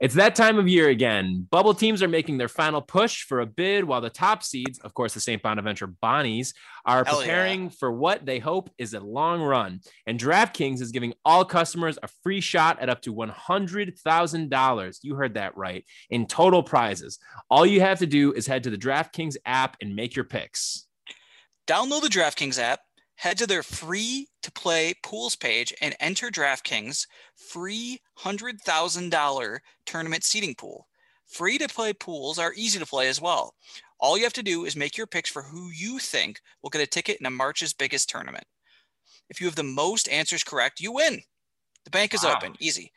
It's that time of year again. Bubble teams are making their final push for a bid, while the top seeds, of course, the St. Bonaventure Bonnies, are Hell preparing yeah. for what they hope is a long run. And DraftKings is giving all customers a free shot at up to $100,000. You heard that right. In total prizes. All you have to do is head to the DraftKings app and make your picks. Download the DraftKings app, head to their free to play pools page, and enter DraftKings free $100,000 tournament seating pool. Free to play pools are easy to play as well. All you have to do is make your picks for who you think will get a ticket in a March's biggest tournament. If you have the most answers correct, you win. The bank is Wow. open, easy.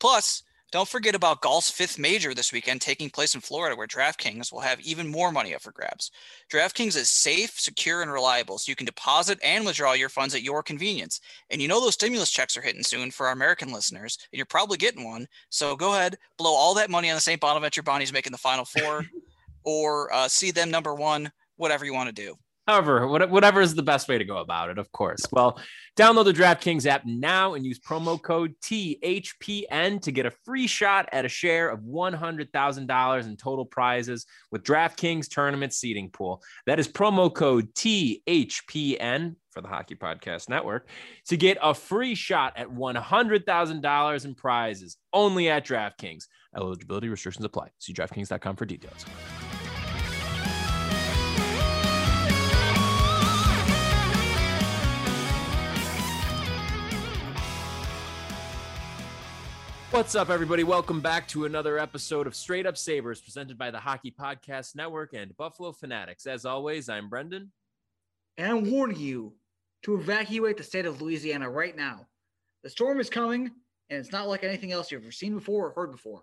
Plus, don't forget about golf's fifth major this weekend taking place in Florida, where DraftKings will have even more money up for grabs. DraftKings is safe, secure, and reliable, so you can deposit and withdraw your funds at your convenience. And you know those stimulus checks are hitting soon for our American listeners, and you're probably getting one. So go ahead, blow all that money on the St. Bonaventure Bonnies making the Final Four, or uh, see them number one, whatever you want to do. However, whatever is the best way to go about it, of course. Well, download the DraftKings app now and use promo code THPN to get a free shot at a share of $100,000 in total prizes with DraftKings tournament seating pool. That is promo code THPN for the Hockey Podcast Network to get a free shot at $100,000 in prizes only at DraftKings. Eligibility restrictions apply. See DraftKings.com for details. What's up, everybody? Welcome back to another episode of Straight Up Sabres presented by the Hockey Podcast Network and Buffalo Fanatics. As always, I'm Brendan. And I'm warning you to evacuate the state of Louisiana right now. The storm is coming, and it's not like anything else you've ever seen before or heard before.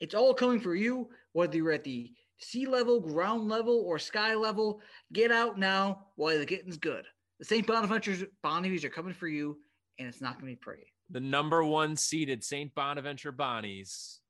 It's all coming for you, whether you're at the sea level, ground level, or sky level. Get out now while the getting's good. The St. Bonaventure's Bonnies are coming for you, and it's not going to be pretty. The number one seeded St. Bonaventure Bonnies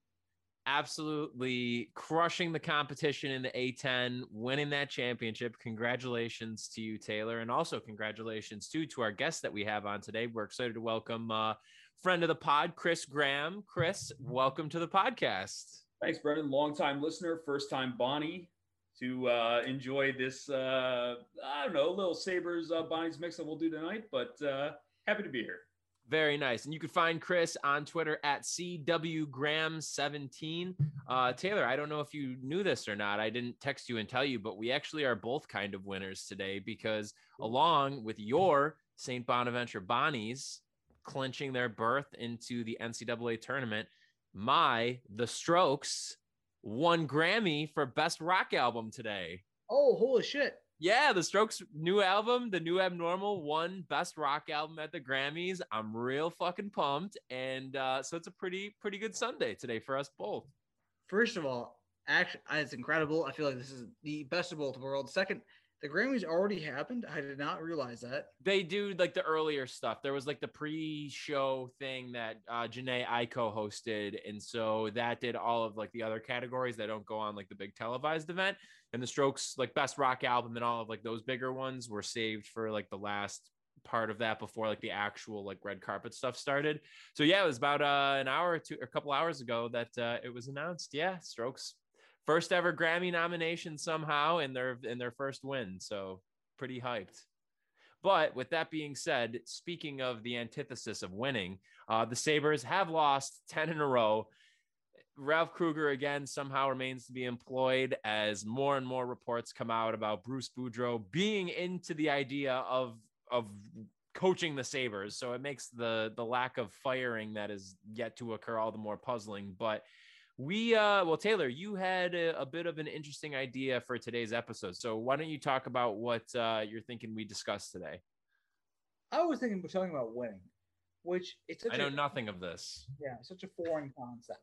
absolutely crushing the competition in the A10, winning that championship. Congratulations to you, Taylor. And also congratulations too to our guest that we have on today. We're excited to welcome uh friend of the pod, Chris Graham. Chris, welcome to the podcast. Thanks, Brendan. Longtime listener, first time Bonnie to uh, enjoy this. Uh, I don't know, little Sabres uh, Bonnie's mix that we'll do tonight, but uh, happy to be here. Very nice. And you can find Chris on Twitter at CWGram17. Uh, Taylor, I don't know if you knew this or not. I didn't text you and tell you, but we actually are both kind of winners today because along with your St. Bonaventure Bonnies clinching their berth into the NCAA tournament, my The Strokes won Grammy for Best Rock Album today. Oh, holy shit. Yeah, the Strokes' new album, The New Abnormal, won Best Rock Album at the Grammys. I'm real fucking pumped, and uh, so it's a pretty pretty good Sunday today for us both. First of all, actually, it's incredible. I feel like this is the best of both worlds. Second, the Grammys already happened. I did not realize that. They do like the earlier stuff. There was like the pre-show thing that uh, Jhené Aiko hosted, and so that did all of like the other categories that don't go on like the big televised event. And the Strokes like Best Rock Album and all of like those bigger ones were saved for like the last part of that before like the actual like red carpet stuff started. So yeah, it was about uh, an hour or two, or a couple hours ago that uh, it was announced. Yeah, Strokes first ever Grammy nomination somehow in their in their first win. So pretty hyped. But with that being said, speaking of the antithesis of winning, uh, the Sabres have lost 10 in a row. Ralph Krueger again somehow remains to be employed as more and more reports come out about Bruce Boudreau being into the idea of of coaching the Sabres. So it makes the the lack of firing that is yet to occur all the more puzzling. But we uh well Taylor, you had a, a bit of an interesting idea for today's episode. So why don't you talk about what uh you're thinking we discuss today? I was thinking we're talking about winning. which it's I know a, nothing of this. yeah, such a foreign concept.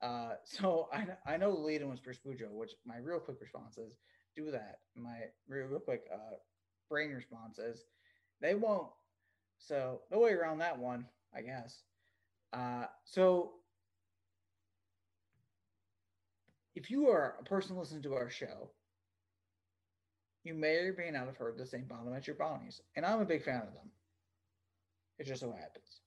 Uh, so I I know the lead in was Perspujo, which my real quick response is do that. My real, real quick uh, brain response is they won't. So no way around that one, I guess. Uh, so if you are a person listening to our show, you may or may not have heard the St. Bonaventure Bonnies, and I'm a big fan of them. It just so happens.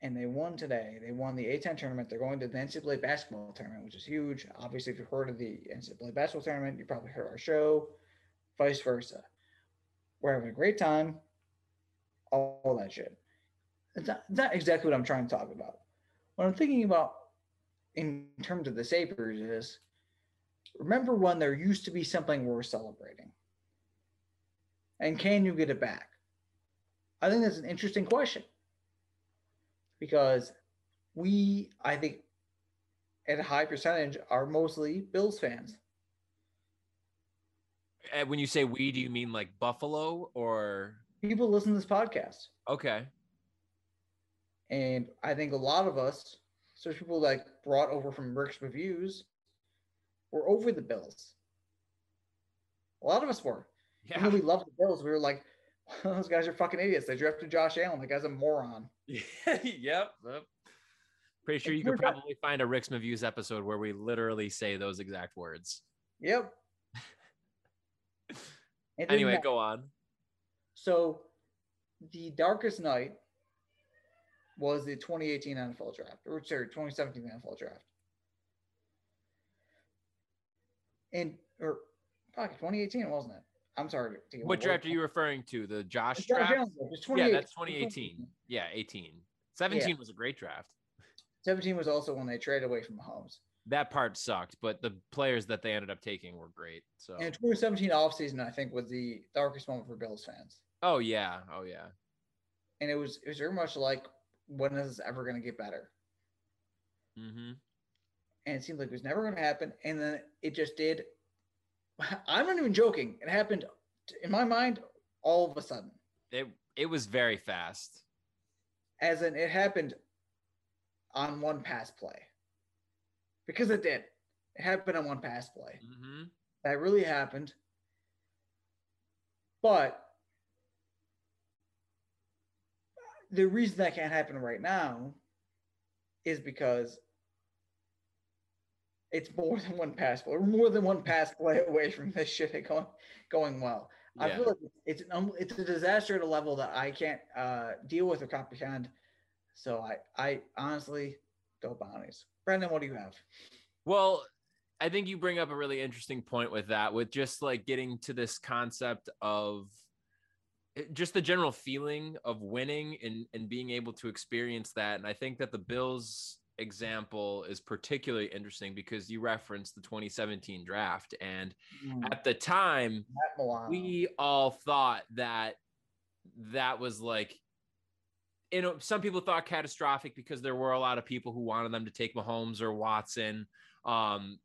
And they won today. They won the A10 tournament. They're going to the NCAA basketball tournament, which is huge. Obviously, if you've heard of the NCAA basketball tournament, you probably heard our show, vice versa. We're having a great time, all, all that shit. It's not, it's not exactly what I'm trying to talk about. What I'm thinking about in terms of the Sabres is remember when there used to be something worth celebrating? And can you get it back? I think that's an interesting question because we, I think, at a high percentage, are mostly Bills fans. Uh, When you say we, do you mean like Buffalo or People listen to this podcast, okay? and I think a lot of us, especially people like brought over from Rick's reviews, were over the Bills. A lot of us were. Yeah. though we loved the Bills, we were like, those guys are fucking idiots. They drafted Josh Allen. That guy's a moron. yep. yep. Pretty sure you could probably find a Rick's Reviews episode where we literally say those exact words. Yep. Anyway, that- go on. So, the darkest night was the 2018 NFL draft, or sorry, 2017 NFL draft. And or fuck, 2018 wasn't it? I'm sorry. to- What draft are you referring to? The Josh draft? Yeah, that's 2018. Yeah, 18. 17 was a great draft. 17 was also when they traded away from Mahomes. That part sucked, but the players that they ended up taking were great. So, And 2017 offseason, I think, was the darkest moment for Bills fans. oh yeah, oh yeah. And it was it was very much like, when is this ever going to get better? hmm and it seemed like it was never going to happen. And then it just did. I'm not even joking. It happened in my mind all of a sudden, It it was very fast. as in it happened on one pass play. Because it did. It happened on one pass play. hmm That really happened. But the reason that can't happen right now is because it's more than one pass play. We're more than one pass play away from this shit going going well. I feel like it's an um, it's a disaster at a level that I can't uh, deal with or comprehend. So I I honestly go bounties. Brendan, what do you have? Well, I think you bring up a really interesting point with that, with just like getting to this concept of just the general feeling of winning and, and being able to experience that. And I think that the Bills example is particularly interesting because you referenced the 2017 draft. And at the time, we all thought that that was like you know some people thought catastrophic because there were a lot of people who wanted them to take Mahomes or Watson um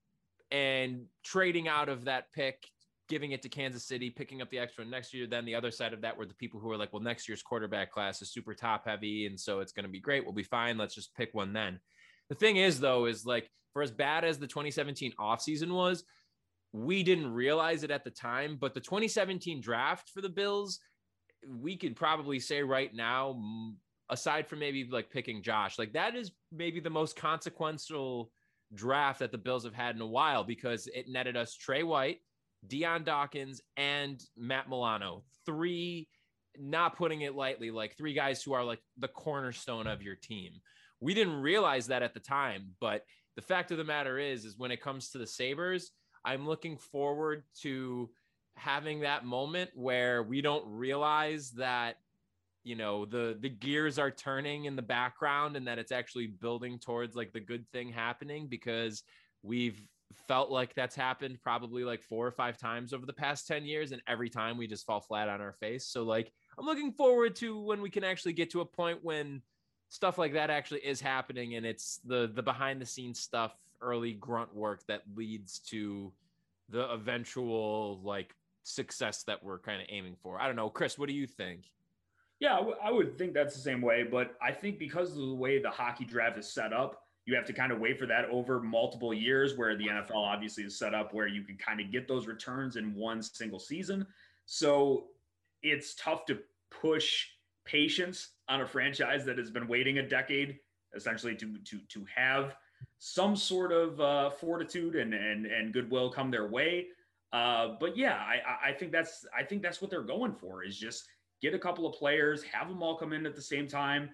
and trading out of that pick giving it to Kansas City picking up the extra next year then the other side of that were the people who were like well next year's quarterback class is super top heavy and so it's going to be great. We'll be fine. Let's just pick one then the thing is though is like for as bad as the 2017 offseason was we didn't realize it at the time, but the 2017 draft for the Bills, we could probably say right now, aside from maybe like picking Josh, like that is maybe the most consequential draft that the Bills have had in a while because it netted us Tre White, Dion Dawkins, and Matt Milano. Three, not putting it lightly, like three guys who are like the cornerstone of your team. We didn't realize that at the time, but the fact of the matter is, is when it comes to the Sabres, I'm looking forward to having that moment where we don't realize that you know the the gears are turning in the background and that it's actually building towards like the good thing happening because we've felt like that's happened probably like four or five times over the past 10 years and every time we just fall flat on our face. So like i'm looking forward to when we can actually get to a point when stuff like that actually is happening and it's the the behind the scenes stuff early grunt work that leads to the eventual like success that we're kind of aiming for i don't know chris what do you think Yeah, I would think that's the same way, but I think because of the way the hockey draft is set up, you have to kind of wait for that over multiple years, where the NFL obviously is set up where you can kind of get those returns in one single season. So it's tough to push patience on a franchise that has been waiting a decade essentially to to to have some sort of uh, fortitude and and and goodwill come their way. Uh, but yeah, I I think that's I think that's what they're going for is just get a couple of players, have them all come in at the same time,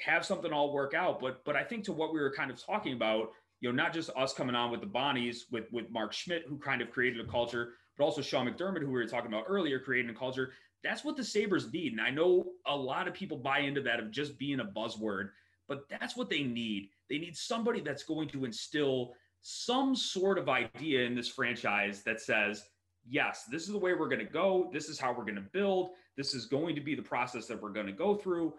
have something all work out. But but I think to what we were kind of talking about, you know, not just us coming on with the Bonnies with with Mark Schmidt who kind of created a culture, but also Sean McDermott who we were talking about earlier creating a culture. That's what the Sabres need. And I know a lot of people buy into that of just being a buzzword but that's what they need. They need somebody that's going to instill some sort of idea in this franchise that says, yes, this is the way we're going to go. This is how we're going to build. This is going to be the process that we're going to go through.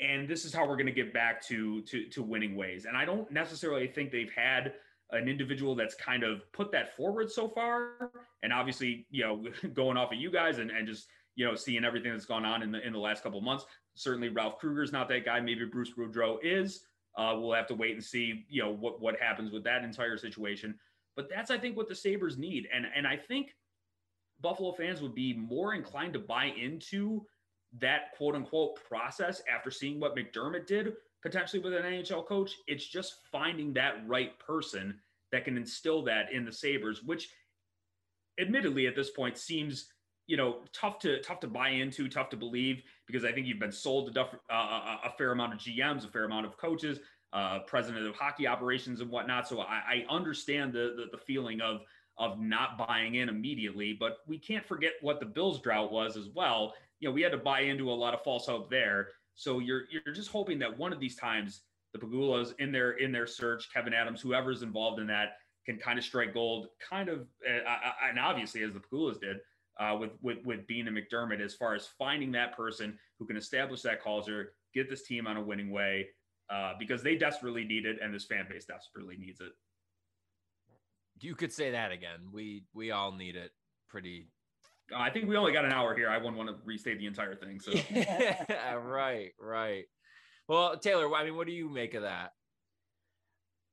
And this is how we're going to get back to, to, to winning ways. And I don't necessarily think they've had an individual that's kind of put that forward so far. And obviously, you know, going off of you guys and, and just, you know, seeing everything that's gone on in the in the last couple months, Certainly, Ralph Krueger's not that guy. Maybe Bruce Boudreau is. Uh, we'll have to wait and see, you know, what what happens with that entire situation. But that's, I think, what the Sabres need, and and I think Buffalo fans would be more inclined to buy into that quote unquote process after seeing what McDermott did potentially with an NHL coach. It's just finding that right person that can instill that in the Sabres, which admittedly at this point seems you know tough to tough to buy into, tough to believe because I think you've been sold uh, a fair amount of GMs, a fair amount of coaches, uh, president of hockey operations and whatnot. So I, I understand the, the, the feeling of of not buying in immediately, but we can't forget what the Bills drought was as well. You know, we had to buy into a lot of false hope there. So you're you're just hoping that one of these times the Pegulas in their in their search, Kevin Adams, whoever's involved in that, can kind of strike gold, kind of, uh, and obviously as the Pegulas did, uh, with with with Beane and McDermott as far as finding that person who can establish that culture, get this team on a winning way, uh, because they desperately need it, and this fan base desperately needs it. You could say that again. We we all need it pretty. Uh, I think we only got an hour here. I wouldn't want to restate the entire thing. So yeah, right, right. Well, Taylor, I mean, what do you make of that?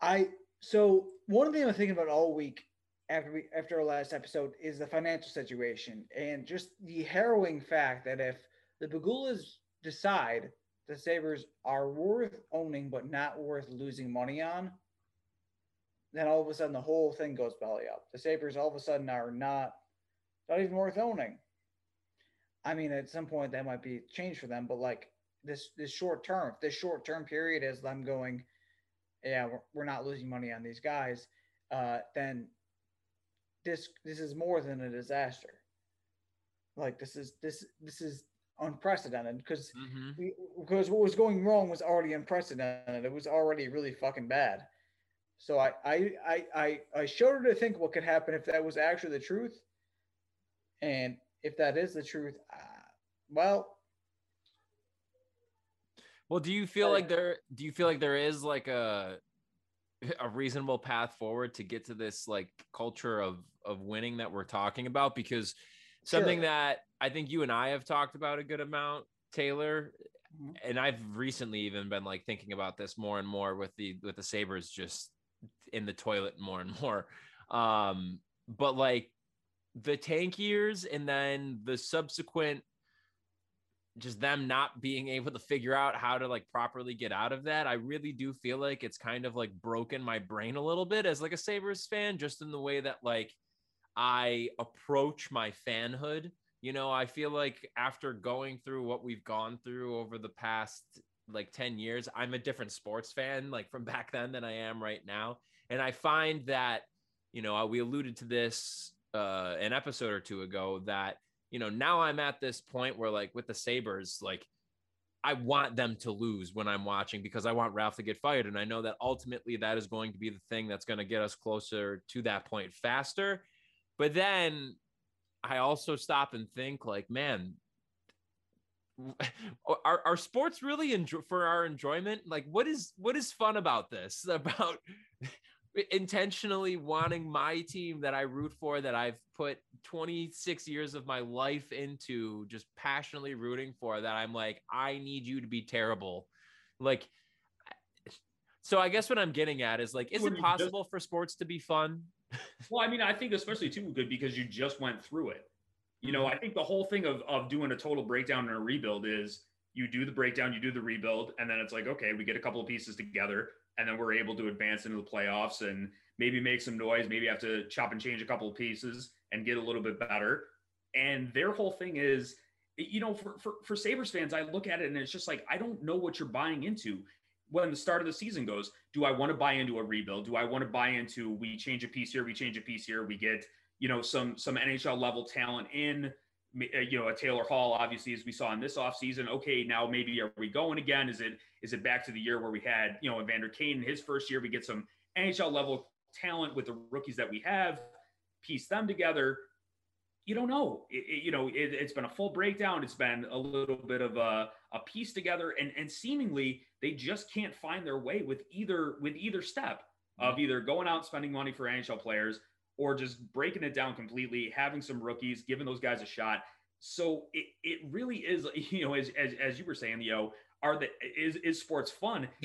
I so one thing I'm thinking about all week after we after our last episode is the financial situation and just the harrowing fact that if the Pegulas decide the Sabres are worth owning but not worth losing money on, then all of a sudden the whole thing goes belly up. The Sabres all of a sudden are not not even worth owning. I mean, at some point that might be changed for them, but like this this short term, this short term period is them going, yeah, we're, we're not losing money on these guys. Uh, then this this is more than a disaster. Like this is this this is unprecedented because mm-hmm. because what was going wrong was already unprecedented. It was already really fucking bad. So I I I I, I showed her to think what could happen if that was actually the truth, and if that is the truth, uh, well. Well, do you feel like there? Do you feel like there is like a a reasonable path forward to get to this like culture of of winning that we're talking about because something sure. that I think you and I have talked about a good amount, Taylor, mm-hmm. and I've recently even been like thinking about this more and more with the with the Sabres just in the toilet more and more. Um, but like the tank years and then the subsequent just them not being able to figure out how to like properly get out of that. I really do feel like it's kind of like broken my brain a little bit as like a Sabres fan, just in the way that like I approach my fanhood. You know, I feel like after going through what we've gone through over the past like 10 years, I'm a different sports fan like from back then than I am right now. And I find that, you know, we alluded to this uh an episode or two ago that you know, now I'm at this point where like with the Sabres, like I want them to lose when I'm watching because I want Ralph to get fired. And I know that ultimately that is going to be the thing that's going to get us closer to that point faster. But then I also stop and think like, man, are, are sports really enjoy- for our enjoyment? Like what is, what is fun about this about intentionally wanting my team that I root for that I've put 26 years of my life into just passionately rooting for that I'm like I need you to be terrible. Like so I guess what I'm getting at is like is it possible for sports to be fun? well, I mean, I think especially too good because you just went through it. You know, mm-hmm. I think the whole thing of of doing a total breakdown and a rebuild is you do the breakdown, you do the rebuild, and then it's like, okay, we get a couple of pieces together, and then we're able to advance into the playoffs and maybe make some noise, maybe have to chop and change a couple of pieces and get a little bit better. And their whole thing is, you know, for, for, for Sabres fans, I look at it and it's just like, I don't know what you're buying into when the start of the season goes. Do I want to buy into a rebuild? Do I want to buy into we change a piece here, we change a piece here, we get, you know, some some NHL level talent in you know, a Taylor Hall, obviously, as we saw in this offseason. Okay, now maybe are we going again? Is it is it back to the year where we had, you know, Evander Kane in his first year? We get some NHL level talent with the rookies that we have, piece them together. You don't know. It, it, you know, it, has been a full breakdown. It's been a little bit of a, a piece together, and and seemingly they just can't find their way with either with either step of mm-hmm. either going out spending money for NHL players or just breaking it down completely, having some rookies, giving those guys a shot. So it, it really is, you know, as, as, as you were saying, yo, are the, is, is sports fun?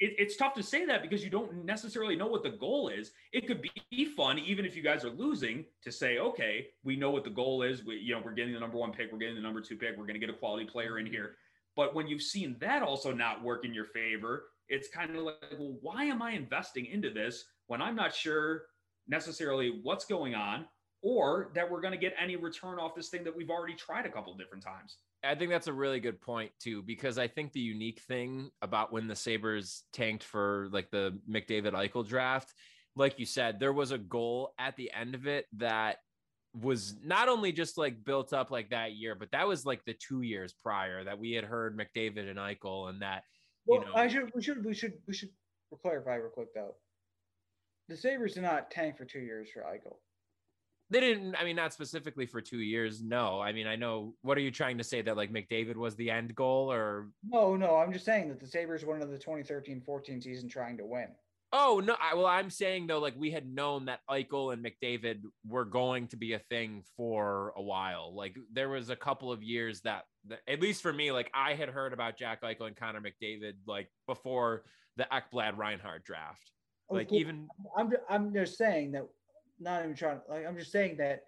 it, it's tough to say that because you don't necessarily know what the goal is. It could be fun, even if you guys are losing to say, okay, we know what the goal is. We, you know, we're getting the number one pick. We're getting the number two pick. We're going to get a quality player in here. But when you've seen that also not work in your favor, it's kind of like, well, why am I investing into this when I'm not sure necessarily what's going on or that we're going to get any return off this thing that we've already tried a couple different times. I think that's a really good point too, because I think the unique thing about when the Sabres tanked for like the McDavid Eichel draft, like you said, there was a goal at the end of it that was not only just like built up like that year, but that was like the two years prior that we had heard McDavid and Eichel and that. Well, know, I should we should we should we should clarify real quick though the Sabres did not tank for two years for Eichel. They didn't, I mean, not specifically for two years. No. I mean, I know what are you trying to say that like McDavid was the end goal or no, no, I'm just saying that the Sabres went into the 2013-14 season trying to win. Oh no! I, well, I'm saying though, like we had known that Eichel and McDavid were going to be a thing for a while. Like there was a couple of years that, that, at least for me, like I had heard about Jack Eichel and Connor McDavid like before the Ekblad Reinhart draft. Like even I'm I'm just saying that not even trying like I'm just saying that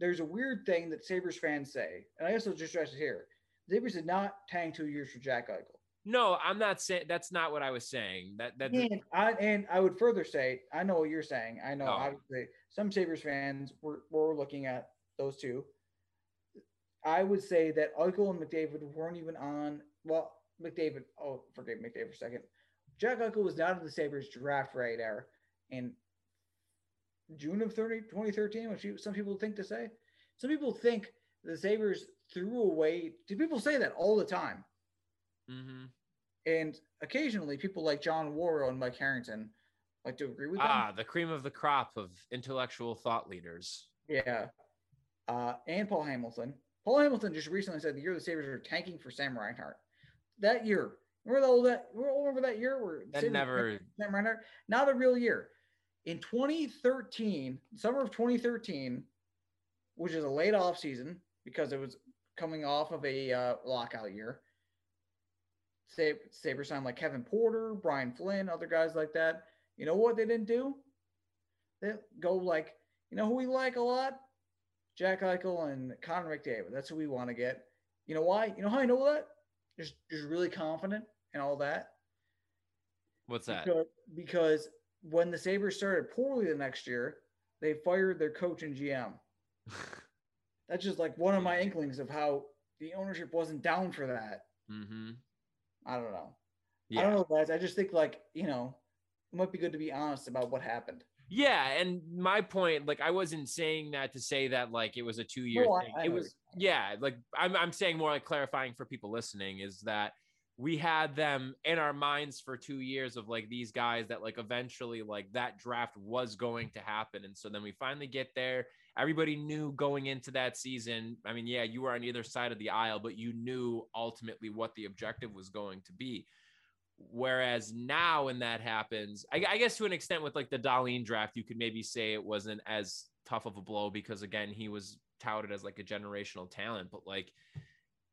there's a weird thing that Sabres fans say, and I guess I'll just stress it here. Sabres did not tank two years for Jack Eichel. No, I'm not saying that's not what I was saying. That that and I and I would further say I know what you're saying. I know oh. obviously some Sabres fans were, were looking at those two. I would say that Eichel and McDavid weren't even on well, McDavid, oh forget McDavid for a second. Jack Eichel was not in the Sabres draft radar in June of 30, 2013, which some people think to say. Some people think the Sabres threw away. Do people say that all the time? Mm-hmm. And occasionally, people like John Wawrow and Mike Harrington like to agree with ah, them. the cream of the crop of intellectual thought leaders. Yeah. Uh, and Paul Hamilton. Paul Hamilton just recently said the year the Sabres are tanking for Sam Reinhart. That year, Remember all that? Remember that year where that never not a real year. In 2013, summer of 2013, which is a late off season because it was coming off of a uh, lockout year. Sabre signed like Kevin Porter, Brian Flynn, other guys like that. You know what they didn't do? They go like, you know who we like a lot? Jack Eichel and Connor McDavid. That's who we want to get. You know why? You know how I know that? Just, just really confident and all that. What's that? Because, because when the Sabres started poorly the next year, they fired their coach and GM. That's just like one of my inklings of how the ownership wasn't down for that. Mm-hmm. I don't know. Yeah. I don't know, guys. I just think like you know, it might be good to be honest about what happened. Yeah, and my point, like, I wasn't saying that to say that like it was a two year no, thing. I, I it was, yeah, like I'm I'm saying more like clarifying for people listening is that we had them in our minds for two years of like these guys that like eventually like that draft was going to happen. And so then we finally get there. Everybody knew going into that season i mean yeah you were on either side of the aisle but you knew ultimately what the objective was going to be. Whereas now, when that happens, I, I guess to an extent with like the Dahlin draft, you could maybe say it wasn't as tough of a blow because again, he was touted as like a generational talent. But like,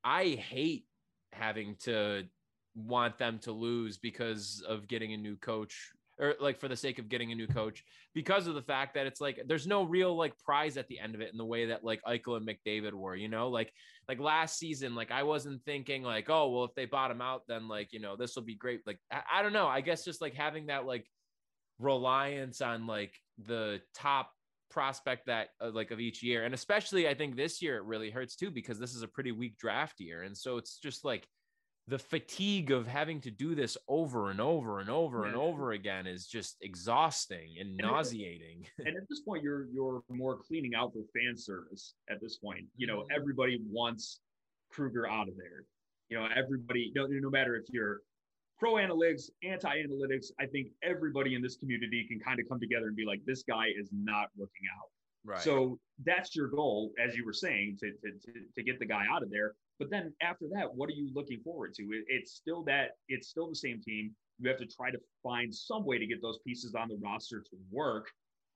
I hate having to want them to lose because of getting a new coach or like for the sake of getting a new coach because of the fact that it's like there's no real like prize at the end of it in the way that like Eichel and McDavid were, you know, like like last season, like I wasn't thinking like, oh well, if they bottom out, then like you know this will be great. Like I, I don't know, I guess just like having that like reliance on like the top prospect that uh, like of each year, and especially I think this year it really hurts too because this is a pretty weak draft year, and so it's just like the fatigue of having to do this over and over and over yeah. and over again is just exhausting and, and nauseating. and at this point, you're you're more cleaning out for fan service. At this point, you know mm-hmm. everybody wants Krueger out of there. You know everybody, no, no matter if you're pro analytics, anti analytics, I think everybody in this community can kind of come together and be like, this guy is not working out. Right. So that's your goal, as you were saying, to, to, to, to get the guy out of there. But then after that, what are you looking forward to? It, it's still that it's still the same team. You have to try to find some way to get those pieces on the roster to work,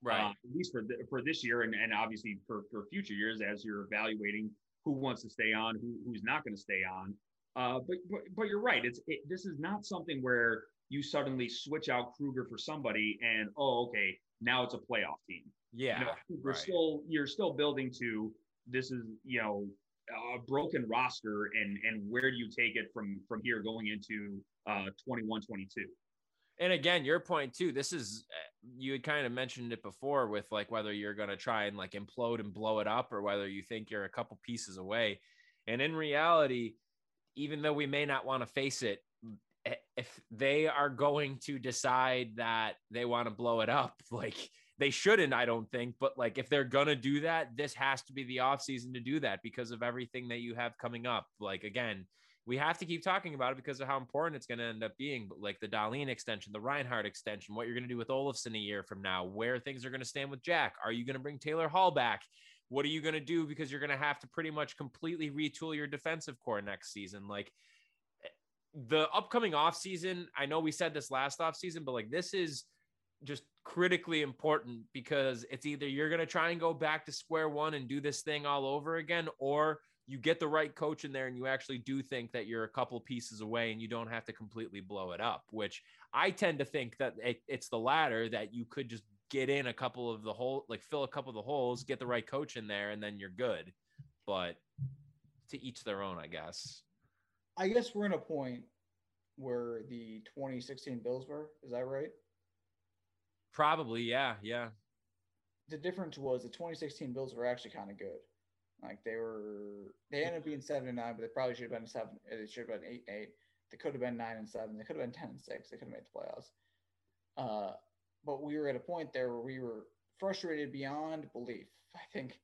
right? Uh, at least for the, for this year, and, and obviously for, for future years as you're evaluating who wants to stay on, who, who's not going to stay on. Uh, but, but but you're right. It's it, this is not something where you suddenly switch out Krueger for somebody and oh okay now it's a playoff team. Yeah, you know, we're right. still you're still building to this is you know a broken roster and and where do you take it from from here going into uh 21 22 and again your point too this is you had kind of mentioned it before with like whether you're going to try and like implode and blow it up or whether you think you're a couple pieces away. And in reality even though we may not want to face it if they are going to decide that they want to blow it up like they shouldn't, I don't think. But like if they're gonna do that, this has to be the offseason to do that because of everything that you have coming up. Like again, we have to keep talking about it because of how important it's going to end up being. But like the Dahlin extension, the Reinhart extension, what you're going to do with Olofsson a year from now, where things are going to stand with Jack. Are you going to bring Taylor Hall back? What are you going to do? Because you're going to have to pretty much completely retool your defensive core next season. Like eh, the upcoming offseason, I know we said this last offseason, but like this is just critically important because it's either you're going to try and go back to square one and do this thing all over again, or you get the right coach in there and you actually do think that you're a couple pieces away and you don't have to completely blow it up, which I tend to think that it, it's the latter that you could just get in a couple of the hole, like fill a couple of the holes, get the right coach in there, and then you're good. But to each their own, I guess. I guess we're in a point where the 2016 Bills were. Is that right? Probably, yeah, yeah. The difference was the 2016 Bills were actually kind of good. Like they were, they ended up being seven and nine, but they probably should have been seven. It should have been eight and eight. They could have been nine and seven. They could have been ten and six. They could have made the playoffs. Uh, but we were at a point there where we were frustrated beyond belief. I think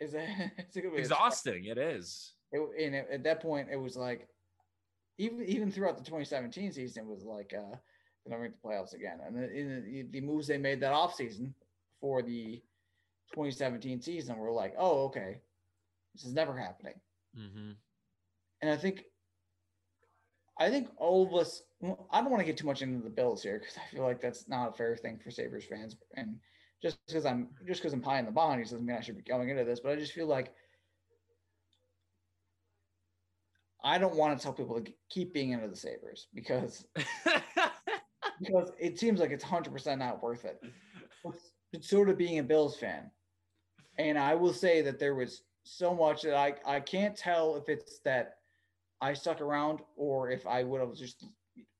is a, it's a good way. Exhausting. It is. It, and it, at that point, it was like, even even throughout the 2017 season, it was like, uh, they're make the playoffs again. And the, the moves they made that offseason for the 2017 season were like, oh, okay, this is never happening. Mm-hmm. And I think, I think all of us. I don't want to get too much into the Bills here because I feel like that's not a fair thing for Sabres fans. And just because I'm just because I'm pie in the bonnies doesn't mean I should be going into this. But I just feel like I don't want to tell people to keep being into the Sabres because because it seems like it's 100% not worth it. It's sort of being a Bills fan. And I will say that there was so much that I, I can't tell if it's that I stuck around or if I would have just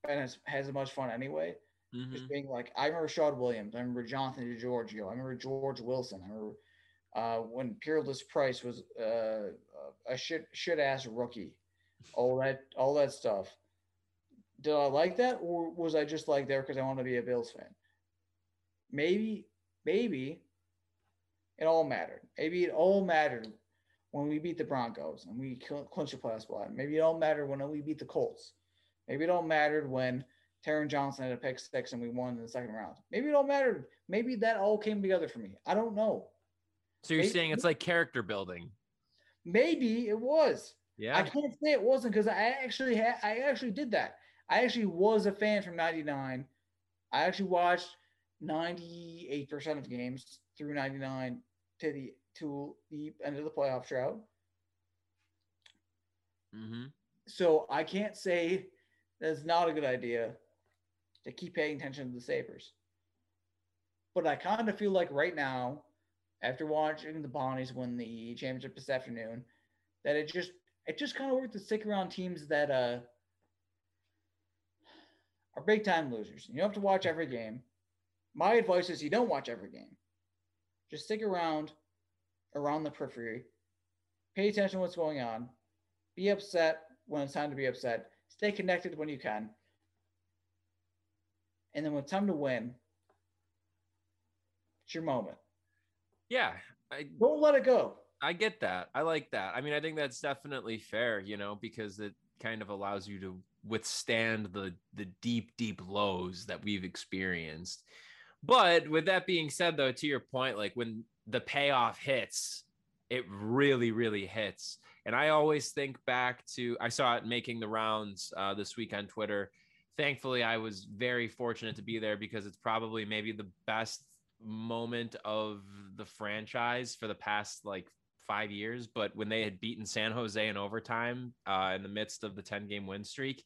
been as, as much fun anyway. Mm-hmm. Just being like, I remember Rashad Williams. I remember Jonathan DiGiorgio. I remember George Wilson. I remember uh, when Peerless Price was uh, a shit shit ass rookie. All that all that stuff did I like that, or was I just like there because I want to be a Bills fan? Maybe, maybe it all mattered. Maybe it all mattered when we beat the Broncos and we clinched the playoff spot. Maybe it all mattered when we beat the Colts. Maybe it all mattered when Taron Johnson had a pick six and we won in the second round. Maybe it all mattered. Maybe that all came together for me. I don't know. So you're maybe, saying it's like character building? Maybe it was. Yeah. I can't say it wasn't because I actually had I actually did that. I actually was a fan from 99. I actually watched 98% of the games through 99 to the to the end of the playoff drought. Mm-hmm. So I can't say that's not a good idea to keep paying attention to the Sabres. But I kind of feel like right now, after watching the Bonnies win the championship this afternoon, that it just it just kind of worked to stick around teams that uh are big time losers. You don't have to watch every game. My advice is you don't watch every game. Just stick around around the periphery. Pay attention to what's going on. Be upset when it's time to be upset. Stay connected when you can. And then when it's time to win, it's your moment. Yeah, I Don't let it go. I get that. I like that. I mean, I think that's definitely fair, you know, because it kind of allows you to withstand the the deep, deep lows that we've experienced. But with that being said, though, to your point, like when the payoff hits, it really, really hits. And I always think back to I saw it making the rounds uh, this week on Twitter. Thankfully, I was very fortunate to be there because it's probably maybe the best moment of the franchise for the past like five years. But when they had beaten San Jose in overtime uh, in the midst of the 10 game win streak,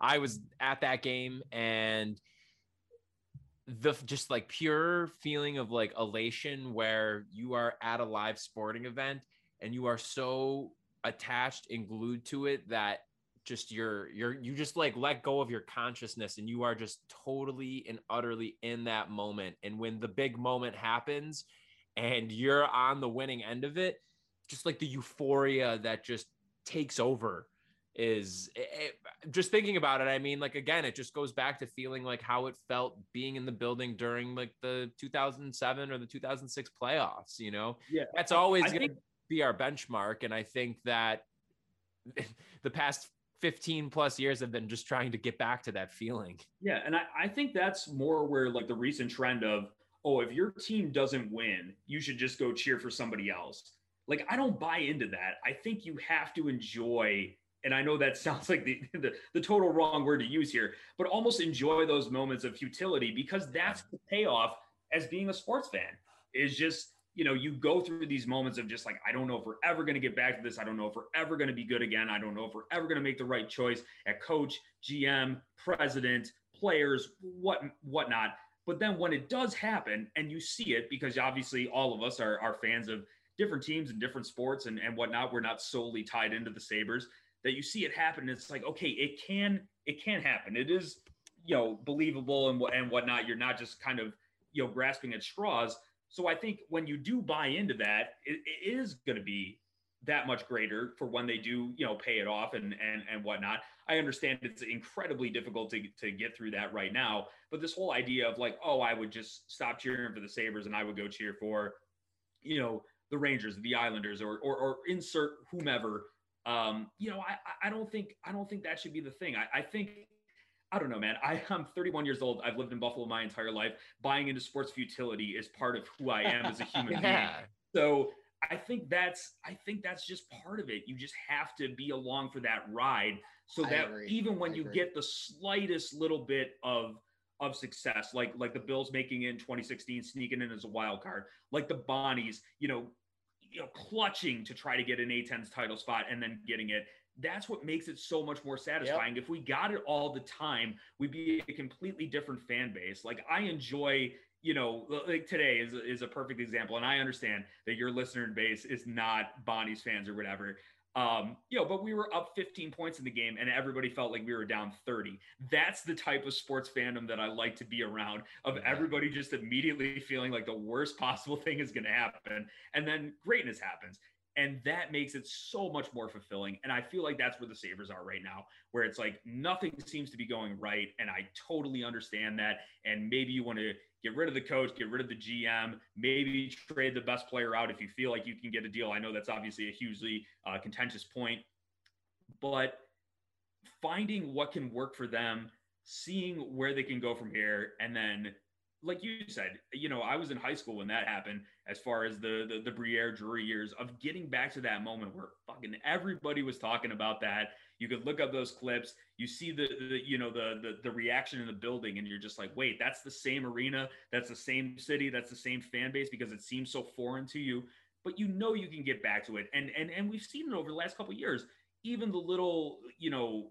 I was at that game and the just like pure feeling of like elation where you are at a live sporting event and you are so attached and glued to it that just you're you're you just like let go of your consciousness and you are just totally and utterly in that moment and when the big moment happens and you're on the winning end of it just like the euphoria that just takes over is it, it- just thinking about it i mean like again it just goes back to feeling like how it felt being in the building during like the 2007 or the 2006 playoffs you know? Yeah, that's always going to think- be our benchmark and i think that the past 15 plus years have been just trying to get back to that feeling. Yeah, and I, I think that's more where like the recent trend of, oh, if your team doesn't win, you should just go cheer for somebody else. Like I don't buy into that. I think you have to enjoy, and I know that sounds like the, the the total wrong word to use here, but almost enjoy those moments of futility because that's the payoff as being a sports fan is just you know you go through these moments of just like i don't know if we're ever going to get back to this. I don't know if we're ever going to be good again. I don't know if we're ever going to make the right choice at coach gm president players what whatnot. But then when it does happen and you see it because obviously all of us are, are fans of different teams and different sports and, and whatnot we're not solely tied into the sabres that you see it happen. It's like okay it can it can happen. It is you know believable and, and whatnot. You're not just kind of you know grasping at straws. So I think when you do buy into that, it, it is going to be that much greater for when they do, you know, pay it off and and and whatnot. I understand it's incredibly difficult to to get through that right now, but this whole idea of like, oh, I would just stop cheering for the Sabres and I would go cheer for, you know, the Rangers, the Islanders, or or, or insert whomever. Um, you know, I I don't think I don't think that should be the thing. I, I think I don't know, man. I, I'm 31 years old. I've lived in Buffalo my entire life. Buying into sports futility is part of who I am as a human being. So I think that's I think that's just part of it. You just have to be along for that ride, so that even when I you agree. get the slightest little bit of of success, like like the Bills making it in 2016, sneaking in as a wild card, like the Bonnies, you know, you know, clutching to try to get an A10's title spot and then getting it. That's what makes it so much more satisfying. If we got it all the time, we'd be a completely different fan base. Like I enjoy you know, like today is, is a perfect example. And I understand that your listener base is not Bonnie's fans or whatever. Um, you know, but we were up 15 points in the game and everybody felt like we were down 30. That's the type of sports fandom that I like to be around of everybody just immediately feeling like the worst possible thing is going to happen. And then greatness happens. And that makes it so much more fulfilling. And I feel like that's where the Sabres are right now, where it's like nothing seems to be going right. And I totally understand that. And maybe you want to get rid of the coach, get rid of the GM, maybe trade the best player out if you feel like you can get a deal. I know that's obviously a hugely uh, contentious point, but finding what can work for them, seeing where they can go from here, and then like you said, you know, I was in high school when that happened. As far as the the, the Briere Drury years of getting back to that moment where fucking everybody was talking about that. You could look up those clips. You see the, the you know the, the the reaction in the building, and you're just like, wait, that's the same arena, that's the same city, that's the same fan base because it seems so foreign to you. But you know you can get back to it, and and and we've seen it over the last couple years. Even the little you know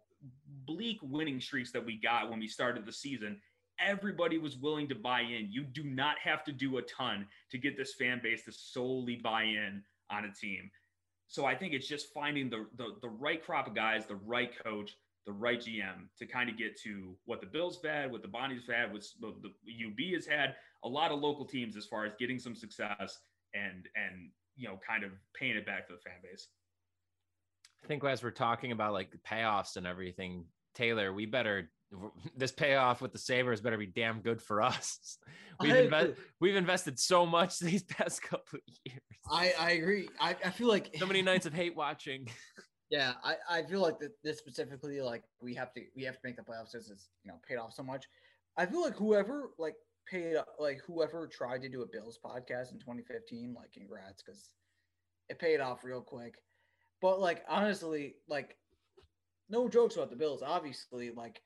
bleak winning streaks that we got when we started the season everybody was willing to buy in. You do not have to do a ton to get this fan base to solely buy in on a team. So I think it's just finding the the, the right crop of guys, the right coach, the right GM to kind of get to what the Bills have had, what the Bonnies have had, what the UB has had. A lot of local teams as far as getting some success and and you know kind of paying it back to the fan base. I think as we're talking about like payoffs and everything, Taylor, we better this payoff with the Sabres better be damn good for us. We've, inve- we've invested so much these past couple of years. I, I agree. I, I feel like so many nights of hate watching. Yeah, I, I feel like that this specifically, like we have to we have to make the playoffs since it's you know paid off so much. I feel like whoever like paid like whoever tried to do a Bills podcast in 2015, like congrats because it paid off real quick. But like honestly, like no jokes about the Bills. Obviously, like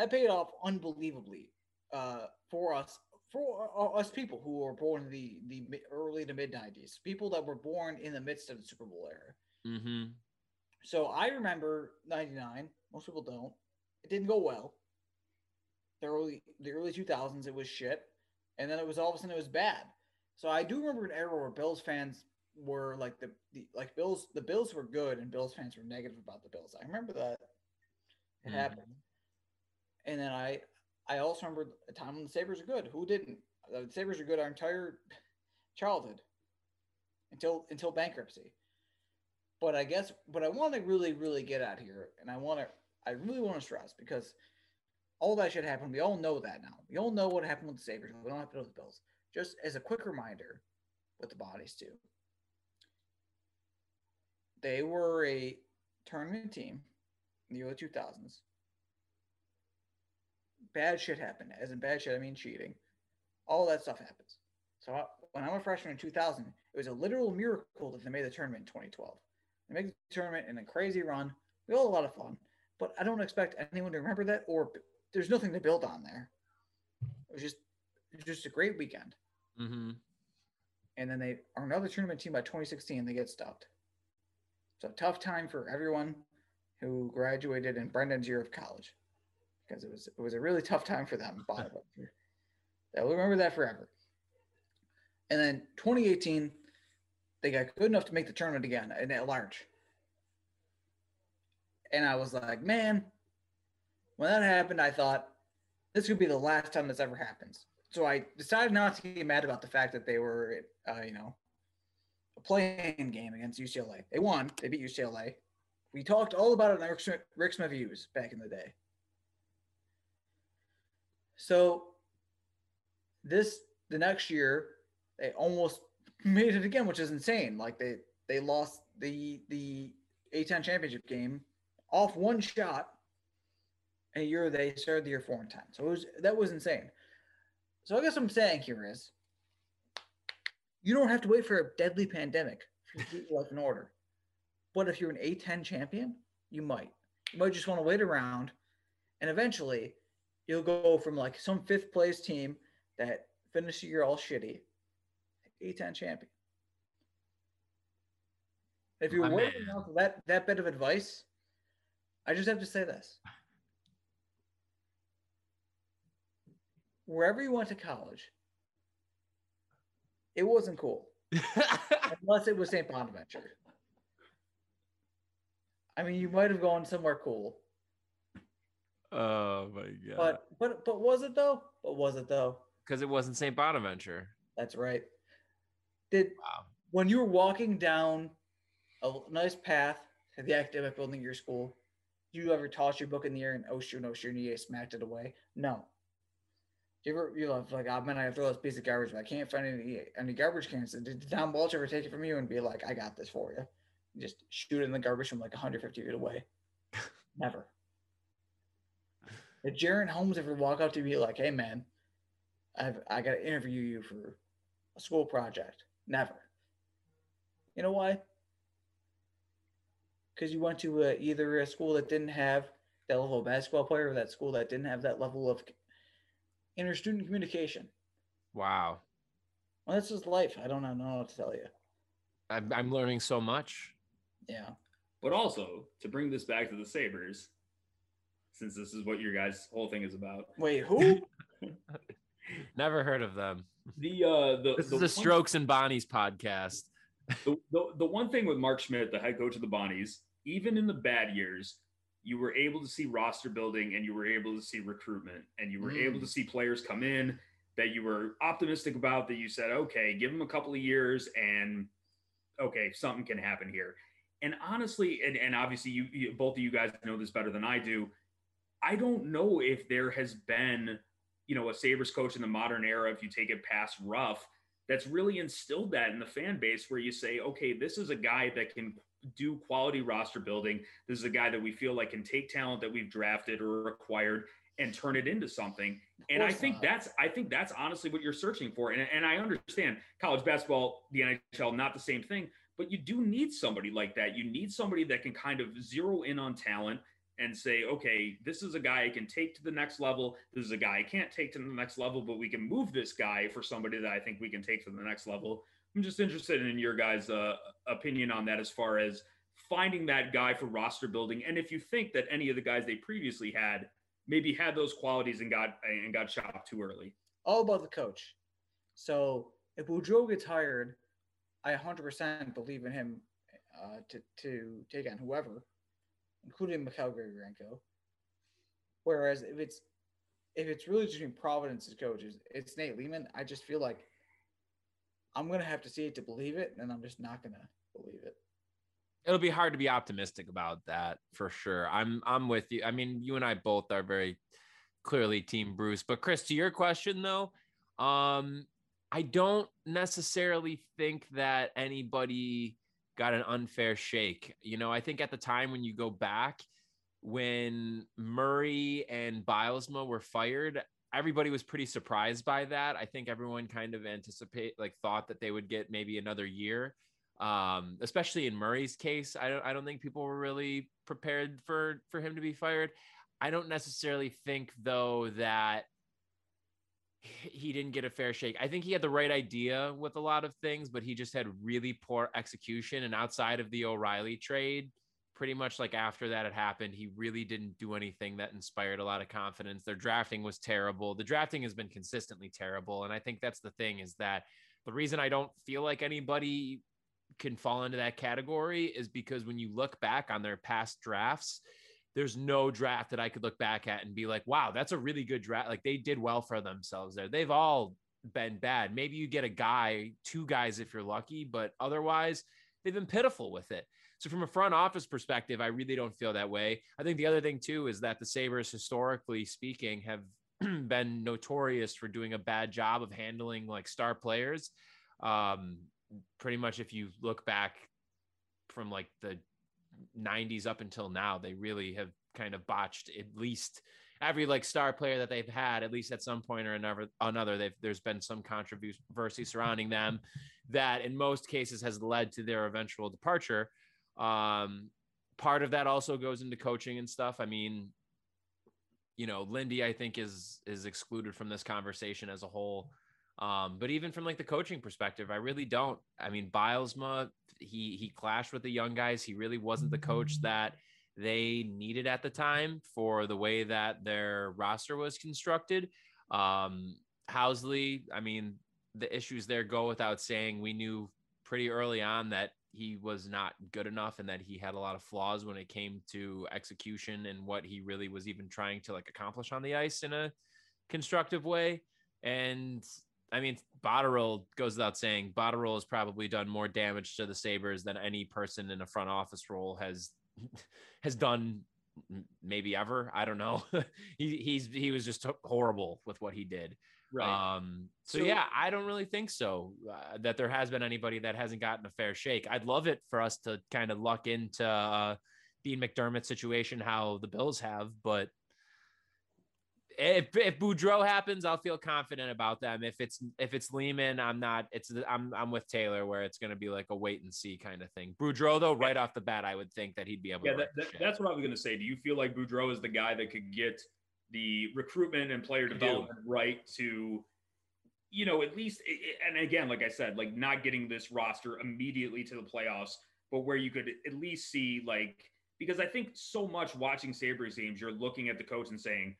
that paid off unbelievably uh, for us for uh, us people who were born in the the early to mid 90s people that were born in the midst of the super bowl era. Mm-hmm. so i remember 99 most people don't it didn't go well. The early the early 2000s it was shit and then it was all of a sudden it was bad. So i do remember an era where bills fans were like the, the like bills the bills were good and bills fans were negative about the bills. I remember that. It mm-hmm. happened and then I I also remember a time when the Sabres are good. Who didn't? The Sabres are good our entire childhood until until bankruptcy. But I guess what I want to really, really get at here, and I want to I really want to stress because all that should happen. We all know that now. We all know what happened with the Sabres. We don't have to know the Bills. Just as a quick reminder what the Bonnies do. They were a tournament team in the early 2000s bad shit happened. As in bad shit, I mean cheating. All that stuff happens. So I, when I'm a freshman in 2000, it was a literal miracle that they made the tournament in 2012. They made the tournament in a crazy run. We all had a lot of fun, but I don't expect anyone to remember that. Or there's nothing to build on there. It was just, it was just a great weekend. Mm-hmm. And then they are another tournament team by 2016. They get stopped. So tough time for everyone who graduated in Brendan's year of college because it was it was a really tough time for them. That we'll remember that forever. And then 2018, they got good enough to make the tournament again and at large. And I was like, man, when that happened, I thought this could be the last time this ever happens. So I decided not to get mad about the fact that they were, uh, you know, a playing game against UCLA. They won. They beat UCLA. We talked all about it in Smith, Rick Smith views back in the day. So this the next year they almost made it again, which is insane. Like they they lost the the A10 championship game off one shot. A year they started the year four and ten. So it was that was insane. So I guess what I'm saying here is you don't have to wait for a deadly pandemic to get your life in order. But if you're an A10 champion, you might. You might just want to wait around and eventually you'll go from like some fifth place team that finished the year all shitty, A10 champion. If you're working off that that bit of advice, I just have to say this. Wherever you went to college, it wasn't cool. Unless it was St. Bonaventure. I mean, you might have gone somewhere cool, Oh my god. But but but was it though? But was it though? Because it wasn't St. Bonaventure. That's right. Did wow. when you were walking down a nice path to the academic building of your school, you ever toss your book in the air and oh shoot, no shoot, and you smacked it away? No. Do you ever you know like oh man, I throw this piece of garbage, but I can't find any any garbage cans. Did Dom Welch ever take it from you and be like, I got this for you? just shoot it in the garbage from like 150 feet away. Never. Did Jaren Holmes ever walk up to me like, "Hey man, I've I got to interview you for a school project. Never. You know why? Because you went to a, either a school that didn't have that level of basketball player or that school that didn't have that level of inter-student communication. Wow. Well, that's just life. I don't know what to tell you. I'm, I'm learning so much. Yeah. But also to bring this back to the Sabres, since this is what your guys' whole thing is about. Wait, who? Never heard of them. The uh the This the is a Strokes and Bonnies podcast. the, the, the one thing with Mark Schmidt, the head coach of the Bonnies, even in the bad years, you were able to see roster building and you were able to see recruitment and you were Mm. able to see players come in that you were optimistic about that you said, okay, give them a couple of years and okay, something can happen here. And honestly, and, and obviously you, you both of you guys know this better than I do. I don't know if there has been, you know, a Sabres coach in the modern era, if you take it past Ruff, that's really instilled that in the fan base where you say, okay, this is a guy that can do quality roster building. This is a guy that we feel like can take talent that we've drafted or acquired and turn it into something. And I think not. that's I think that's honestly what you're searching for. And, and I understand college basketball, the NHL, not the same thing, but you do need somebody like that. You need somebody that can kind of zero in on talent and say, okay, this is a guy I can take to the next level. This is a guy I can't take to the next level, but we can move this guy for somebody that I think we can take to the next level. I'm just interested in your guys' uh, opinion on that as far as finding that guy for roster building, and if you think that any of the guys they previously had maybe had those qualities and got and got chopped too early. All about the coach. So if Boudreau gets hired, I 100% believe in him uh, to to take on whoever, including Mikhail Grigorenko. Whereas if it's if it's really between Providence's coaches, it's Nate Leaman. I just feel like I'm gonna have to see it to believe it, and I'm just not gonna believe it. It'll be hard to be optimistic about that for sure. I'm I'm with you. I mean, you and I both are very clearly team Bruce. But Chris, to your question though, um, I don't necessarily think that anybody got an unfair shake. You know, I think at the time when you go back, when Murray and Bylsma were fired, everybody was pretty surprised by that. I think everyone kind of anticipate like thought that they would get maybe another year. Um, especially in Murray's case, I don't I don't think people were really prepared for for him to be fired. I don't necessarily think though that he didn't get a fair shake. I think he had the right idea with a lot of things, but he just had really poor execution. And outside of the O'Reilly trade, pretty much like after that had happened, he really didn't do anything that inspired a lot of confidence. Their drafting was terrible. The drafting has been consistently terrible. And I think that's the thing is that the reason I don't feel like anybody can fall into that category is because when you look back on their past drafts, there's no draft that I could look back at and be like, wow, that's a really good draft. Like they did well for themselves there. They've all been bad. Maybe you get a guy, two guys if you're lucky, but otherwise they've been pitiful with it. So from a front office perspective, I really don't feel that way. I think the other thing too is that the Sabres, historically speaking, have been notorious for doing a bad job of handling like star players. Um, pretty much if you look back from like the 90s up until now, they really have kind of botched at least every like star player that they've had, at least at some point or another, another they've, there's been some controversy surrounding them that in most cases has led to their eventual departure. Um, part of that also goes into coaching and stuff. I mean, you know, Lindy, I think is, is excluded from this conversation as a whole. Um, but even from like the coaching perspective, I really don't. I mean, Bylsma, he he clashed with the young guys. He really wasn't the coach that they needed at the time for the way that their roster was constructed. Um, Housley, I mean, the issues there go without saying. We knew pretty early on that he was not good enough and that he had a lot of flaws when it came to execution and what he really was even trying to like accomplish on the ice in a constructive way. And I mean, Botterill goes without saying. Botterill has probably done more damage to the Sabres than any person in a front office role has has done, maybe ever. I don't know. he he's he was just horrible with what he did. Um. So, So- yeah, I don't really think so. Uh, that there has been anybody that hasn't gotten a fair shake. I'd love it for us to kind of luck into uh, Sean McDermott's situation, how the Bills have, but if if Boudreau happens, I'll feel confident about them. If it's if it's Leaman, I'm not. It's I'm I'm with Taylor where it's going to be like a wait and see kind of thing. Boudreau though, right off the bat, I would think that he'd be able. Yeah, to that, that, that's what I was going to say. Do you feel like Boudreau is the guy that could get the recruitment and player development right to, you know, at least and again, like I said, like not getting this roster immediately to the playoffs, but where you could at least see like because I think so much watching Sabres games, you're looking at the coach and saying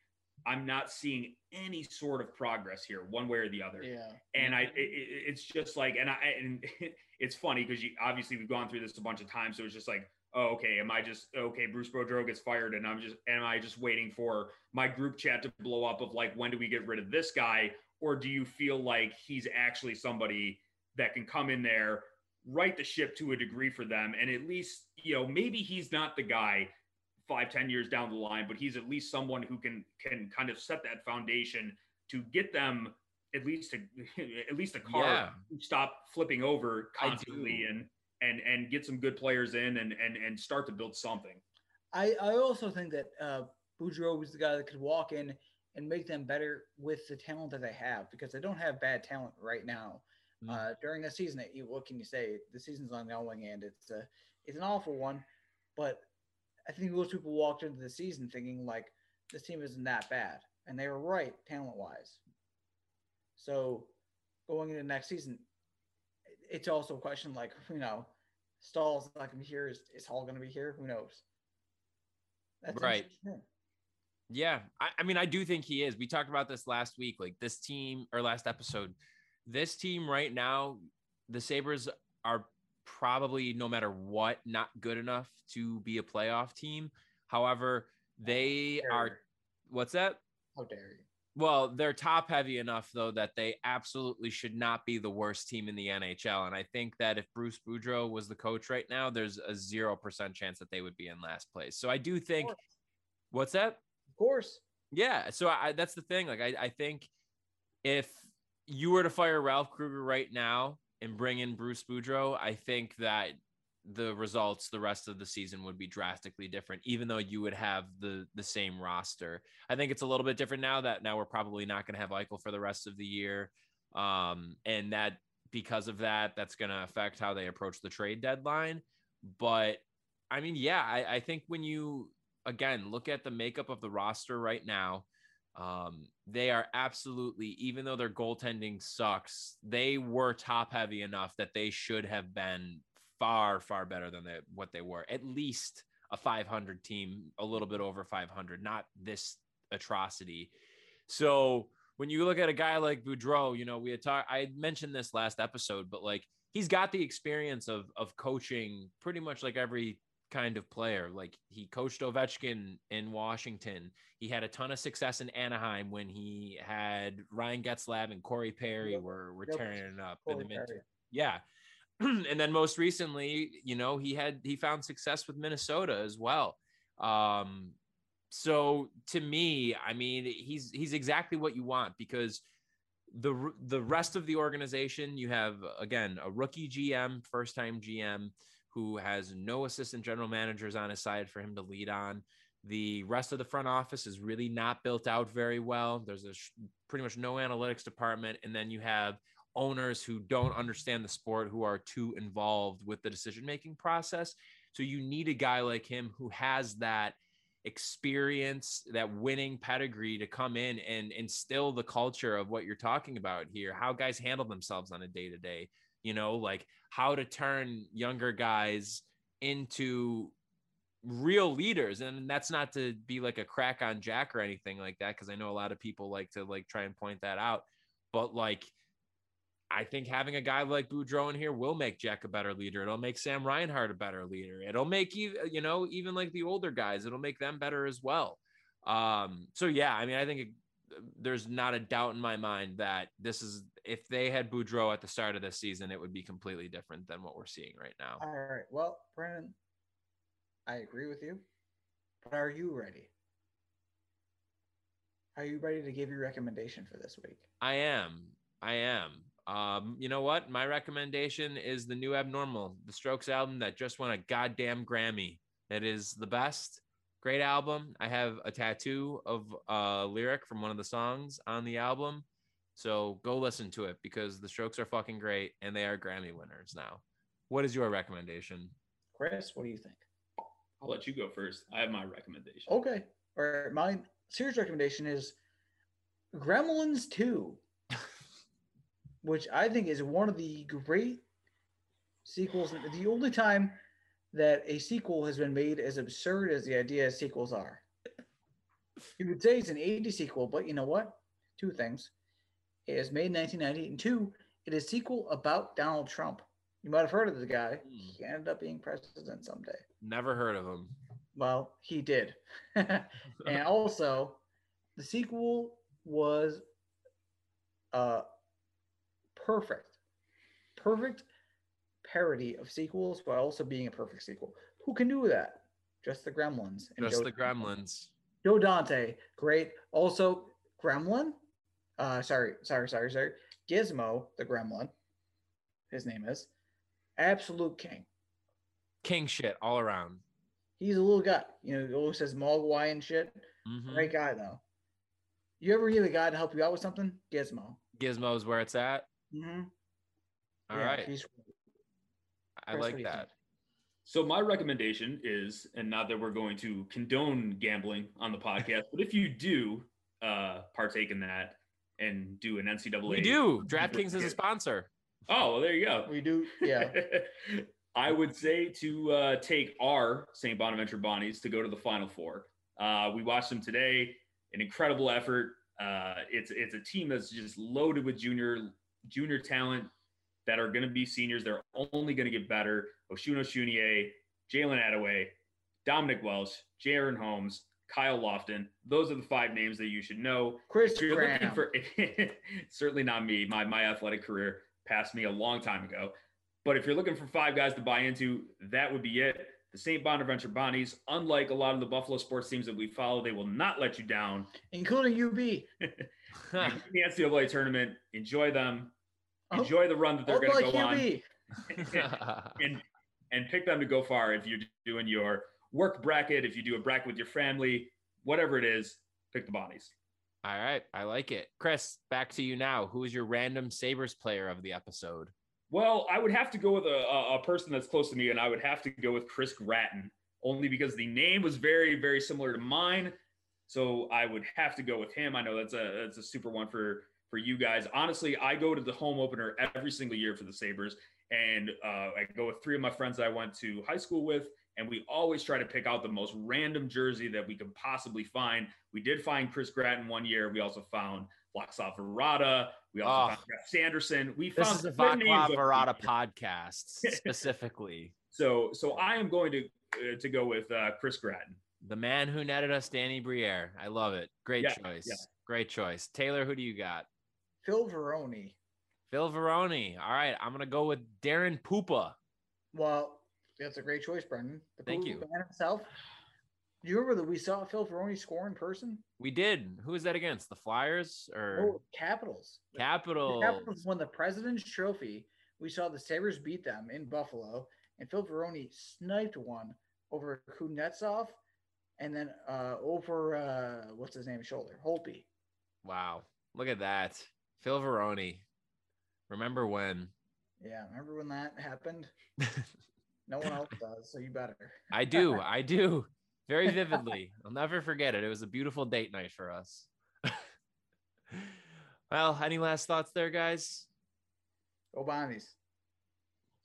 I'm not seeing any sort of progress here, one way or the other. Yeah. And I, mm-hmm. it, it's just like, and I, and it's funny because you obviously we've gone through this a bunch of times, so it's just like, oh, okay, am I just okay? Bruce Boudreau gets fired, and I'm just, am I just waiting for my group chat to blow up of like, when do we get rid of this guy, or do you feel like he's actually somebody that can come in there, right the ship to a degree for them, and at least, you know, maybe he's not the guy five, ten years down the line, but he's at least someone who can can kind of set that foundation to get them at least to at least a car Yeah. stop flipping over constantly and and and get some good players in and and and start to build something. I, I also think that uh, Boudreau was the guy that could walk in and make them better with the talent that they have because they don't have bad talent right now. Mm. Uh, during a season, that you, what can you say? The season's ongoing and it's a, it's an awful one. But I think most people walked into the season thinking like this team isn't that bad, and they were right talent wise. So going into next season, it's also a question like you know, Staal's not to be here. Is, is Hall going to be here? Who knows? That's Right. Yeah, I, I mean, I do think he is. We talked about this last week. Like this team or last episode, this team right now, the Sabres are probably no matter what not good enough to be a playoff team. However, they are. What's that? How dare you? Well, they're top heavy enough though that they absolutely should not be the worst team in the NHL. And I think that if Bruce Boudreau was the coach right now, there's a zero percent chance that they would be in last place. So I do think. What's that? Of course. Yeah. So I, that's the thing. Like, I, I think if you were to fire Ralph Krueger right now and bring in Bruce Boudreau, I think that the results the rest of the season would be drastically different, even though you would have the the same roster. I think it's a little bit different now that now we're probably not going to have Eichel for the rest of the year. Um, and that because of that, that's going to affect how they approach the trade deadline. But I mean, yeah, I, I think when you again look at the makeup of the roster right now, um, they are absolutely, even though their goaltending sucks, they were top heavy enough that they should have been far, far better than they, what they were. At least a 500 team, a little bit over 500, not this atrocity. So when you look at a guy like Boudreau, you know, we had talked, I mentioned this last episode, but like he's got the experience of of coaching pretty much like every kind of player. Like he coached Ovechkin in Washington. He had a ton of success in Anaheim when he had Ryan Getzlaf and Corey Perry Yep. were, were Yep. tearing it up in the Corey mid. Yeah. and then most recently, you know, he had he found success with Minnesota as well. Um so to me, I mean, he's he's exactly what you want because the the rest of the organization, you have again a rookie GM, first time GM who has no assistant general managers on his side for him to lead on. The rest of the front office is really not built out very well. There's a sh- pretty much no analytics department, and then you have owners who don't understand the sport who are too involved with the decision making process. So you need a guy like him who has that experience, that winning pedigree to come in and instill the culture of what you're talking about here, how guys handle themselves on a day to day, you know, like how to turn younger guys into real leaders. And that's not to be like a crack on Jack or anything like that, because I know a lot of people like to like try and point that out. But like, I think having a guy like Boudreau in here will make Jack a better leader. It'll make Sam Reinhart a better leader. It'll make you, you know, even like the older guys, it'll make them better as well. Um, so yeah, I mean, I think there's not a doubt in my mind that this is if they had Boudreau at the start of this season, it would be completely different than what we're seeing right now. All right. Well, Brendan, I agree with you. But are you ready? Are you ready to give your recommendation for this week? I am. I am. Um, you know what? My recommendation is the new Abnormal, the Strokes album that just won a goddamn Grammy. It is the best. Great album. I have a tattoo of a lyric from one of the songs on the album. So go listen to it because the Strokes are fucking great and they are Grammy winners now. What is your recommendation? Chris, what do you think? I'll let you go first. I have my recommendation. Okay. All right. My serious recommendation is Gremlins 2, which I think is one of the great sequels. The only time that a sequel has been made as absurd as the idea of sequels are. You could say it's an 80 sequel, but you know what? Two things. It is made in 1990, and two, it is a sequel about Donald Trump. You might have heard of the guy. He ended up being president someday. Never heard of him. Well, he did. and also, the sequel was uh perfect. Perfect parody of sequels while also being a perfect sequel. Who can do that? Just the Gremlins. and Just Joe the. Gremlins. Joe Dante, great. Also, Gremlin. Uh, sorry, sorry, sorry, sorry. Gizmo, the Gremlin. His name is absolute king. King shit all around. He's a little guy. You know, he always says Mogwai and shit. Mhm. Great guy though. You ever need a guy to help you out with something? Gizmo. Gizmo's where it's at. Mm-hmm. All right, He's I Chris, what like that. think? So my recommendation is, and not that we're going to condone gambling on the podcast, but if you do uh, partake in that and do an NCAA, We do. DraftKings is a sponsor. Oh, well, there you go. we do. Yeah. I would say to uh, take our St. Bonaventure Bonnies to go to the Final Four. Uh, we watched them today. An incredible effort. Uh, it's it's a team that's just loaded with junior junior talent that are going to be seniors. They're only going to get better. Osun Osunniyi, Jalen Adaway, Dominick Welch, Jaren Holmes, Kyle Lofton. Those are the five names that you should know. Chris If you're looking for certainly not me. My my athletic career passed me a long time ago. But if you're looking for five guys to buy into, that would be it. The St. Bonaventure Bonnies, unlike a lot of the Buffalo sports teams that we follow, they will not let you down. including UB. The NCAA tournament, enjoy them, enjoy the run that they're oh, going to like go on, UB. and and pick them to go far. If you're doing your work bracket, if you do a bracket with your family, whatever it is, pick the Bonnies. All right, I like it. Chris, back to you now. Who is your random Sabres player of the episode? Well, I would have to go with a, a, a person that's close to me, and I would have to go with Chris Gratton, only because the name was very, very similar to mine. So I would have to go with him. I know that's a that's a super one for for you guys. Honestly, I go to the home opener every single year for the Sabres, and uh, I go with three of my friends that I went to high school with, and we always try to pick out the most random jersey that we could possibly find. We did find Chris Gratton one year. We also found Vaclav Varada. We also Oh. found Geoff Sanderson. We This found is a good names Vaclav over the Verata years. podcast specifically. So, so I am going to uh, to go with uh, Chris Gratton. The man who netted us, Danny Briere. I love it. Great Yeah, choice. yeah. Great choice. Taylor, who do you got? Phil Varone. Phil Varone. All right, I'm gonna go with Daren Puppa. Well, that's a great choice, Brendan. The Thank you. Man himself. Do you remember that we saw Phil Varone score in person? We did. Who is that against? The Flyers or Oh, Capitals. The Capitals? Capitals won the President's Trophy. We saw the Sabres beat them in Buffalo, and Phil Varone sniped one over Kuznetsov, and then uh, over uh, what's his name, shoulder Holtby. Wow, look at that, Phil Varone. Remember when? Yeah, remember when that happened? No one else does, so you better. I do. I do. Very vividly. I'll never forget it. It was a beautiful date night for us. well, any last thoughts there, guys? Go Bonnies.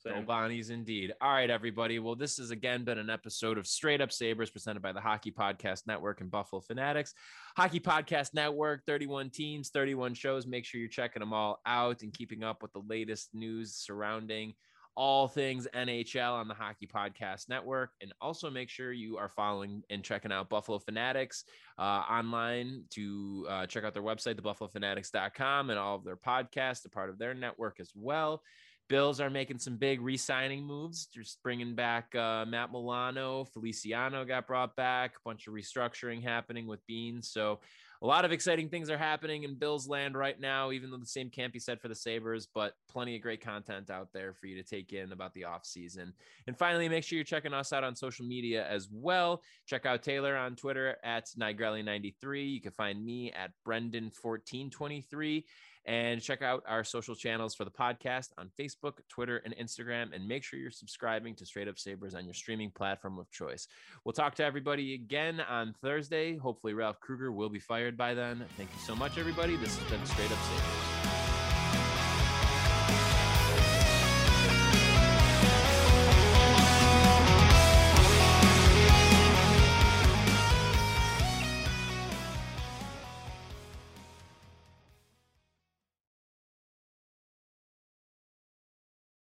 So, No Bonnies indeed. All right, everybody. Well, this has again been an episode of Straight Up Sabres presented by the Hockey Podcast Network and Buffalo Fanatics. Hockey Podcast Network, 31 teams, 31 shows. Make sure you're checking them all out and keeping up with the latest news surrounding all things NHL on the Hockey Podcast Network. And also make sure you are following and checking out Buffalo Fanatics uh, online to uh, check out their website, thebuffalofanatics.com, and all of their podcasts, a part of their network as well. Bills are making some big re-signing moves, just bringing back uh, Matt Milano, Feliciano got brought back, a bunch of restructuring happening with Beans. So a lot of exciting things are happening in Bills land right now, even though the same can't be said for the Sabres, but plenty of great content out there for you to take in about the offseason. And finally, make sure you're checking us out on social media as well. Check out Taylor on Twitter at Nigrelli93. You can find me at Brendan1423 and check out our social channels for the podcast on Facebook, Twitter, and Instagram. And make sure you're subscribing to Straight Up Sabres on your streaming platform of choice. We'll talk to everybody again on Thursday. Hopefully, Ralph Krueger will be fired by then. Thank you so much, everybody. This has been Straight Up Sabres.